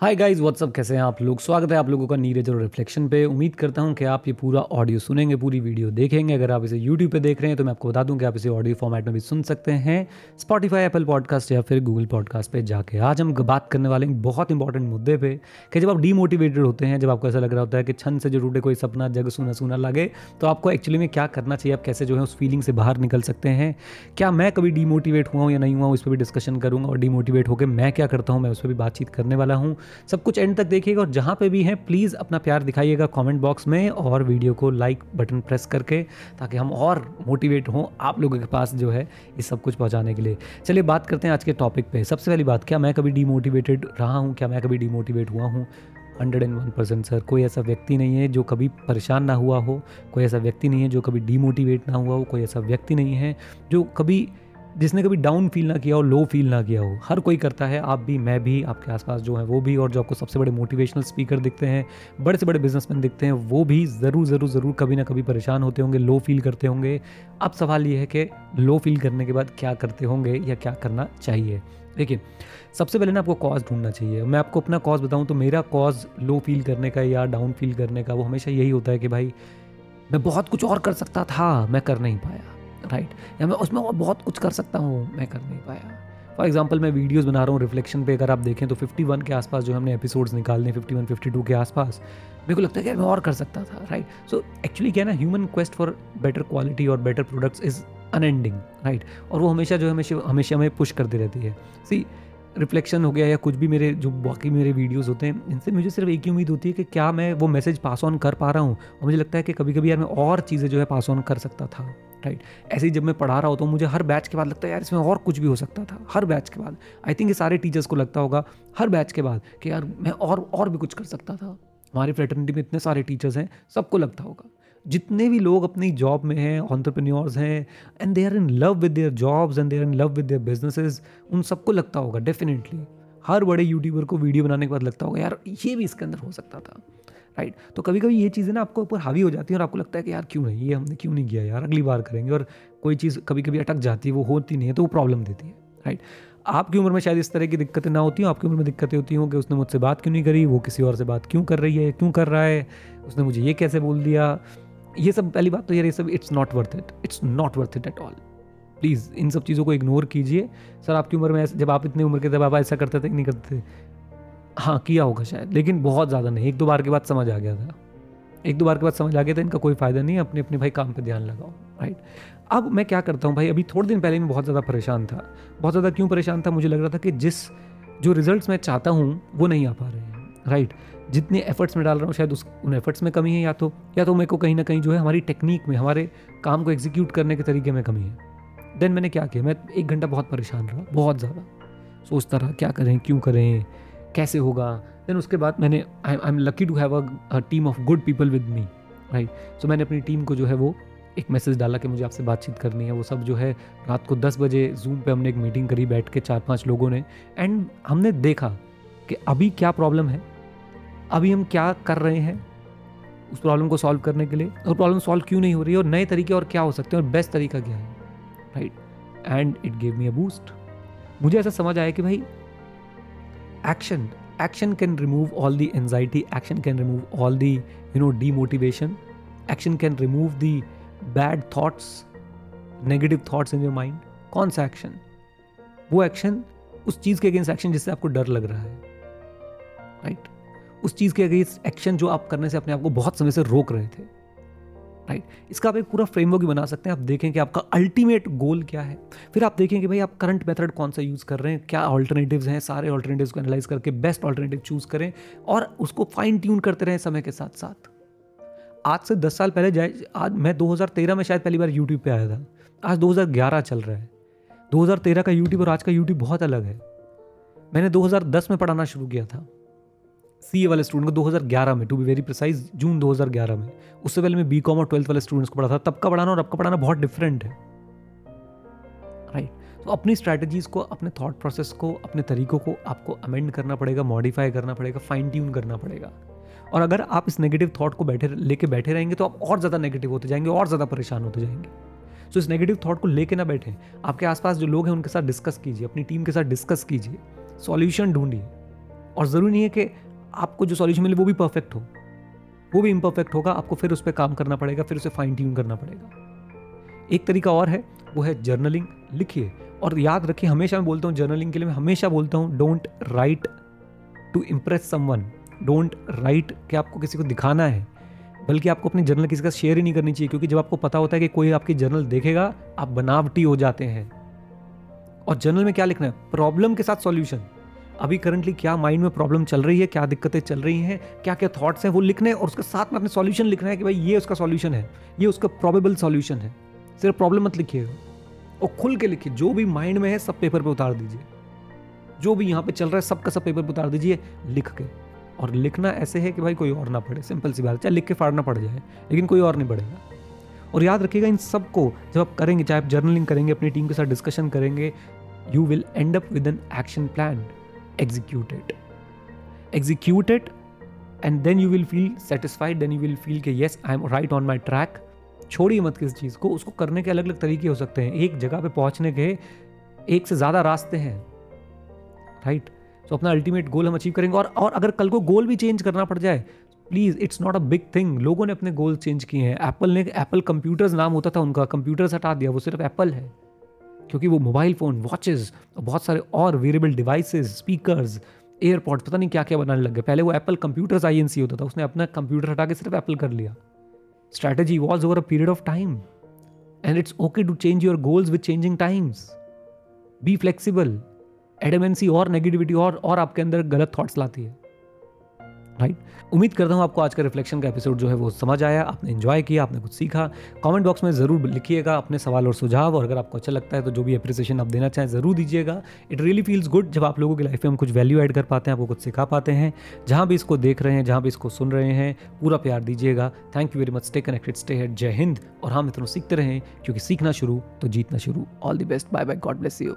Hi guys what's up कैसे हैं आप लोग? स्वागत है आप लोगों का नीरज और रिफ्लेक्शन पे। उम्मीद करता हूँ कि आप ये पूरा ऑडियो सुनेंगे, पूरी वीडियो देखेंगे। अगर आप इसे यूट्यूब पे देख रहे हैं तो मैं आपको बता दूँ कि आप इसे ऑडियो फॉर्मेट में भी सुन सकते हैं। स्पॉटीफाई एप्पल पॉडकास्ट या फिर गूगल पॉडकास्ट पे जाके। आज हम बात करने वाले हैं बहुत इंपॉर्टेंट मुद्दे पे कि जब आप डीमोटिवेटेड होते हैं, जब आपको ऐसा लग रहा होता है कि छन से जो टूटे कोई सपना, जग सुना सुना लगे तो आपको एक्चुअली में क्या करना चाहिए? आप कैसे जो है उस फीलिंग से बाहर निकल सकते हैं? क्या मैं कभी डीमोटिवेट हुआ हूँ या नहीं हुआ इस पर भी डिस्कशन करूँगा और डीमोटिवेट होकर मैं क्या करता हूँ? मैं उस पर भी बातचीत करने वाला हूँ। सब कुछ एंड तक देखिएगा और जहाँ पे भी हैं प्लीज़ अपना प्यार दिखाइएगा कमेंट बॉक्स में और वीडियो को लाइक बटन प्रेस करके ताकि हम और मोटिवेट हों आप लोगों के पास जो है ये सब कुछ पहुँचाने के लिए। चलिए बात करते हैं आज के टॉपिक पर सबसे पहली बात, क्या मैं कभी डीमोटिवेटेड रहा हूँ? क्या मैं कभी डीमोटिवेट हुआ हूँ? Hundred and one percent sir कोई ऐसा व्यक्ति नहीं है जो कभी परेशान ना हुआ हो, कोई ऐसा व्यक्ति नहीं है जो कभी डीमोटिवेट ना हुआ हो, कोई ऐसा व्यक्ति नहीं है जो कभी जिसने कभी डाउन फील ना किया हो लो फील ना किया हो, हर कोई करता है। आप भी, मैं भी, आपके आसपास जो है, वो भी, और जो आपको सबसे बड़े मोटिवेशनल स्पीकर दिखते हैं, बड़े से बड़े बिजनेसमैन दिखते हैं, वो भी ज़रूर ज़रूर ज़रूर कभी ना कभी परेशान होते होंगे लो फील करते होंगे। अब सवाल ये है कि लो फील करने के बाद क्या करते होंगे या क्या करना चाहिए? देखिए, सबसे पहले ना आपको कॉज ढूंढना चाहिए। मैं आपको अपना कॉज बताऊँ तो मेरा कॉज लो फील करने का या डाउन फील करने का, वो हमेशा यही होता है कि भाई, मैं बहुत कुछ और कर सकता था, मैं कर नहीं पाया। राइट या मैं उसमें और बहुत कुछ कर सकता हूँ, मैं कर नहीं पाया। फॉर एग्ज़ाम्पल मैं वीडियोज़ बना रहा हूँ रिफ्लेक्शन पे अगर आप देखें तो 51 के आसपास जो हमने एपिसोड्स निकालने 51 52 के आसपास, मेरे को लगता है कि मैं और कर सकता था राइट सो एक्चुअली क्या ना human quest for better quality और better products is unending right और वो हमेशा जो हमेशा हमेशा हमें पुश करती रहती है। सी रिफ्लेक्शन हो गया या कुछ भी मेरे, जो बाकी मेरे वीडियोस होते हैं, इनसे मुझे सिर्फ़ एक ही उम्मीद होती है कि क्या मैं वो मैसेज पास ऑन कर पा रहा हूँ। और मुझे लगता है कि कभी कभी यार मैं और चीज़ें जो है पास ऑन कर सकता था। राइट ऐसे ही जब मैं पढ़ा रहा होता हूँ, मुझे हर बैच के बाद लगता है, यार, इसमें और कुछ भी हो सकता था। हर बैच के बाद। आई थिंक ये सारे टीचर्स को लगता होगा, हर बैच के बाद कि, यार, मैं और और भी कुछ कर सकता था। हमारी फ्रेटर्निटी में इतने सारे टीचर्स हैं, सबको लगता होगा। जितने भी लोग अपनी जॉब में हैं ऑन्टरप्रेन्योर्स हैं and they are in love with their jobs and they are in love with their businesses उन सबको लगता होगा डेफिनेटली हर बड़े यूट्यूबर को वीडियो बनाने के बाद लगता होगा, यार, ये भी इसके अंदर हो सकता था। राइट तो कभी कभी ये चीज़ें ना आपको ऊपर हावी हो जाती है और आपको लगता है कि यार, क्यों नहीं? ये हमने क्यों नहीं किया यार? अगली बार करेंगे और कोई चीज़ कभी कभी अटक जाती है, वो होती नहीं है तो वो प्रॉब्लम देती है। राइट आपकी उम्र में शायद इस तरह की दिक्कतें ना होती हों, आपकी उम्र में दिक्कतें होती हों कि उसने मुझसे बात क्यों नहीं करी, वो किसी और से बात क्यों कर रही है क्यों कर रहा है, उसने मुझे ये कैसे बोल दिया? ये सब, पहली बात तो यार, ये सब it's not worth it it's not worth it at all please इन सब चीज़ों को इग्नोर कीजिए। सर, आपकी उम्र में जब आप इतनी उम्र के तब आप ऐसा करते थे, नहीं करते थे हाँ किया होगा शायद, लेकिन बहुत ज़्यादा नहीं। एक दो बार के बाद समझ आ गया था। एक दो बार के बाद समझ आ गया था, इनका कोई फ़ायदा नहीं है, अपने अपने भाई काम पर ध्यान लगाओ राइट अब मैं क्या करता हूँ भाई, अभी थोड़े दिन पहले मैं बहुत ज़्यादा परेशान था। बहुत ज़्यादा क्यों परेशान था? मुझे लग रहा था कि जिस जो रिजल्ट्स मैं चाहता हूँ, वो नहीं आ पा रहे हैं राइट जितने एफर्ट्स में डाल रहा हूँ, शायद उस उन एफर्ट्स में कमी है या तो या तो मेरे को कहीं ना कहीं जो है हमारी टेक्निक में, हमारे काम को एग्जीक्यूट करने के तरीके में कमी है। देन मैंने क्या किया? मैं एक घंटा बहुत परेशान रहा, बहुत ज़्यादा। सोचता रहा, क्या करें, क्यों करें? कैसे होगा? देन उसके बाद मैंने I I am lucky to have a team of good people with me right so मैंने अपनी टीम को जो है वो एक मैसेज डाला कि मुझे आपसे बातचीत करनी है। वो सब जो है रात को दस बजे जूम पे हमने एक मीटिंग करी बैठ के चार पाँच लोगों ने। एंड हमने देखा कि अभी क्या प्रॉब्लम है, अभी हम क्या कर रहे हैं उस प्रॉब्लम को सॉल्व करने के लिए। और प्रॉब्लम सॉल्व क्यों नहीं हो रही है और नए तरीके और क्या हो सकते हैं और बेस्ट तरीका क्या है right and it gave me a boost मुझे ऐसा समझ आया कि भाई action action can remove all the anxiety action can remove all the you know demotivation action can remove the bad thoughts negative thoughts in your mind कौन सा action वो action उस चीज़ के अगेंस्ट एक्शन जिससे आपको डर लग रहा है राइट right? उस चीज़ के अगेंस्ट एक्शन जो आप करने से अपने आप को बहुत समय से रोक रहे थे राइट इसका आप एक पूरा फ्रेमवर्क भी बना सकते हैं। आप देखें कि आपका अल्टीमेट गोल क्या है। फिर आप देखें कि भाई आप करंट मेथड कौन सा यूज़ कर रहे हैं, क्या ऑल्टरनेटिव्स हैं, सारे ऑल्टरनेटिव्स को एनालाइज करके बेस्ट ऑल्टरनेटिव चूज़ करें और उसको फाइन ट्यून करते रहें समय के साथ साथ। आज से दस साल पहले जाए, आज मैं 2013 में शायद पहली बार यूट्यूब पे आया था। आज 2011 चल रहा है। 2013 का यूट्यूब और आज का यूट्यूब बहुत अलग है। मैंने 2010 में पढ़ाना शुरू किया था। सी वाले स्टूडेंट को 2011 में to be very precise June 2011 में। उससे पहले मैं बी कॉम और ट्वेल्थ वाले स्टूडेंट्स को पढ़ा था। तब का पढ़ाना और अब का पढ़ाना बहुत डिफरेंट है। राइट तो अपनी स्ट्रैटेजीज को अपने थॉट प्रोसेस को अपने तरीकों को आपको अमेंड करना पड़ेगा मॉडिफाई करना पड़ेगा फाइन ट्यून करना पड़ेगा। और अगर आप इस नेगेटिव थॉट को बैठे लेके बैठे रहेंगे तो आप और ज़्यादा नेगेटिव होते जाएँगे और ज़्यादा परेशान होते जाएँगे। सो so, इस नेगेटिव थॉट को लेके ना बैठे। आपके आसपास जो लोग हैं उनके साथ डिस्कस कीजिए अपनी टीम के साथ डिस्कस कीजिए। सॉल्यूशन ढूंढिए। और ज़रूरी नहीं है कि आपको जो सॉल्यूशन मिले वो भी परफेक्ट हो। वो भी इम्परफेक्ट होगा, आपको फिर उस पर काम करना पड़ेगा, फिर उसे फाइन ट्यून करना पड़ेगा। एक तरीका और है, वो है जर्नलिंग लिखिए। और याद रखिए, हमेशा मैं बोलता हूँ जर्नलिंग के लिए मैं हमेशा बोलता हूँ don't write to impress someone don't write कि आपको किसी को दिखाना है, बल्कि आपको अपनी जर्नल किसी का शेयर ही नहीं करनी चाहिए, क्योंकि जब आपको पता होता है कि कोई आपकी जर्नल देखेगा, आप बनावटी हो जाते हैं। और जर्नल में क्या लिखना है? प्रॉब्लम के साथ सॉल्यूशन अभी करंटली क्या माइंड में प्रॉब्लम चल रही है, क्या दिक्कतें चल रही हैं क्या क्या थॉट्स हैं वो लिखने और उसके साथ में अपने सॉल्यूशन लिखना है कि भाई ये उसका सॉल्यूशन है, ये उसका प्रॉबेबल सॉल्यूशन है। सिर्फ़ प्रॉब्लम मत लिखिएगा और खुल के लिखिए, जो भी माइंड में है सब पेपर पर उतार दीजिए। जो भी यहाँ पे चल रहा है सबका सब पेपर पर उतार दीजिए, लिख के। और लिखना ऐसे है कि भाई कोई और ना पढ़े सिंपल सी बात, चाहे लिख के फाड़ना पड़ जाए, लेकिन कोई और नहीं पढ़ेगा। और याद रखिएगा इन सबको जब आप करेंगे, चाहे आप जर्नलिंग करेंगे, अपनी टीम के साथ डिस्कशन करेंगे you will end up with an action plan execute it. Execute it, and then you will feel satisfied, then you will feel कि yes, I am right on my track. छोड़िए मत किस चीज़ को, उसको करने के अलग अलग तरीके हो सकते हैं। एक जगह पे पहुँचने के एक से ज़्यादा रास्ते हैं राइट तो अपना अल्टीमेट गोल हम अचीव करेंगे। और और अगर कल को गोल भी चेंज करना पड़ जाए please it's not a big thing लोगों ने अपने गोल चेंज किए हैं। एप्पल ने एप्पल कंप्यूटर्स नाम होता था उनका। कंप्यूटर्स हटा दिया, वो सिर्फ़ एप्पल है। क्योंकि वो मोबाइल फ़ोन वॉचेस बहुत सारे और वेरेबल डिवाइसेस स्पीकर्स एयरपॉड्स पता नहीं क्या क्या बनाने लग गए। पहले वो एप्पल कंप्यूटर्स आईएनसी होता था, उसने अपना कंप्यूटर हटा के सिर्फ़ एप्पल कर लिया। Strategy was over a period of time and it's okay to change your goals with changing times be flexible adamancy और नेगेटिविटी और और आपके अंदर गलत थॉट्स लाती है। राइट उम्मीद करता हूँ आपको आज का रिफ्लेक्शन का एपिसोड जो है वो समझ आया, आपने इन्जॉय किया, आपने कुछ सीखा। कमेंट बॉक्स में ज़रूर लिखिएगा अपने सवाल और सुझाव और अगर आपको अच्छा लगता है तो जो भी अप्रिसिएशन आप देना चाहें ज़रूर दीजिएगा। इट रियली फील्स गुड जब आप लोगों की लाइफ में हम कुछ वैल्यू ऐड कर पाते हैं, आपको कुछ सिखा पाते हैं। जहाँ भी इसको देख रहे हैं, जहाँ भी इसको सुन रहे हैं, पूरा प्यार दीजिएगा। Thank you very much stay connected stay head जय हिंद। और हम इतना सीखते रहें, क्योंकि सीखना शुरू तो जीतना शुरू। All the best bye bye God bless you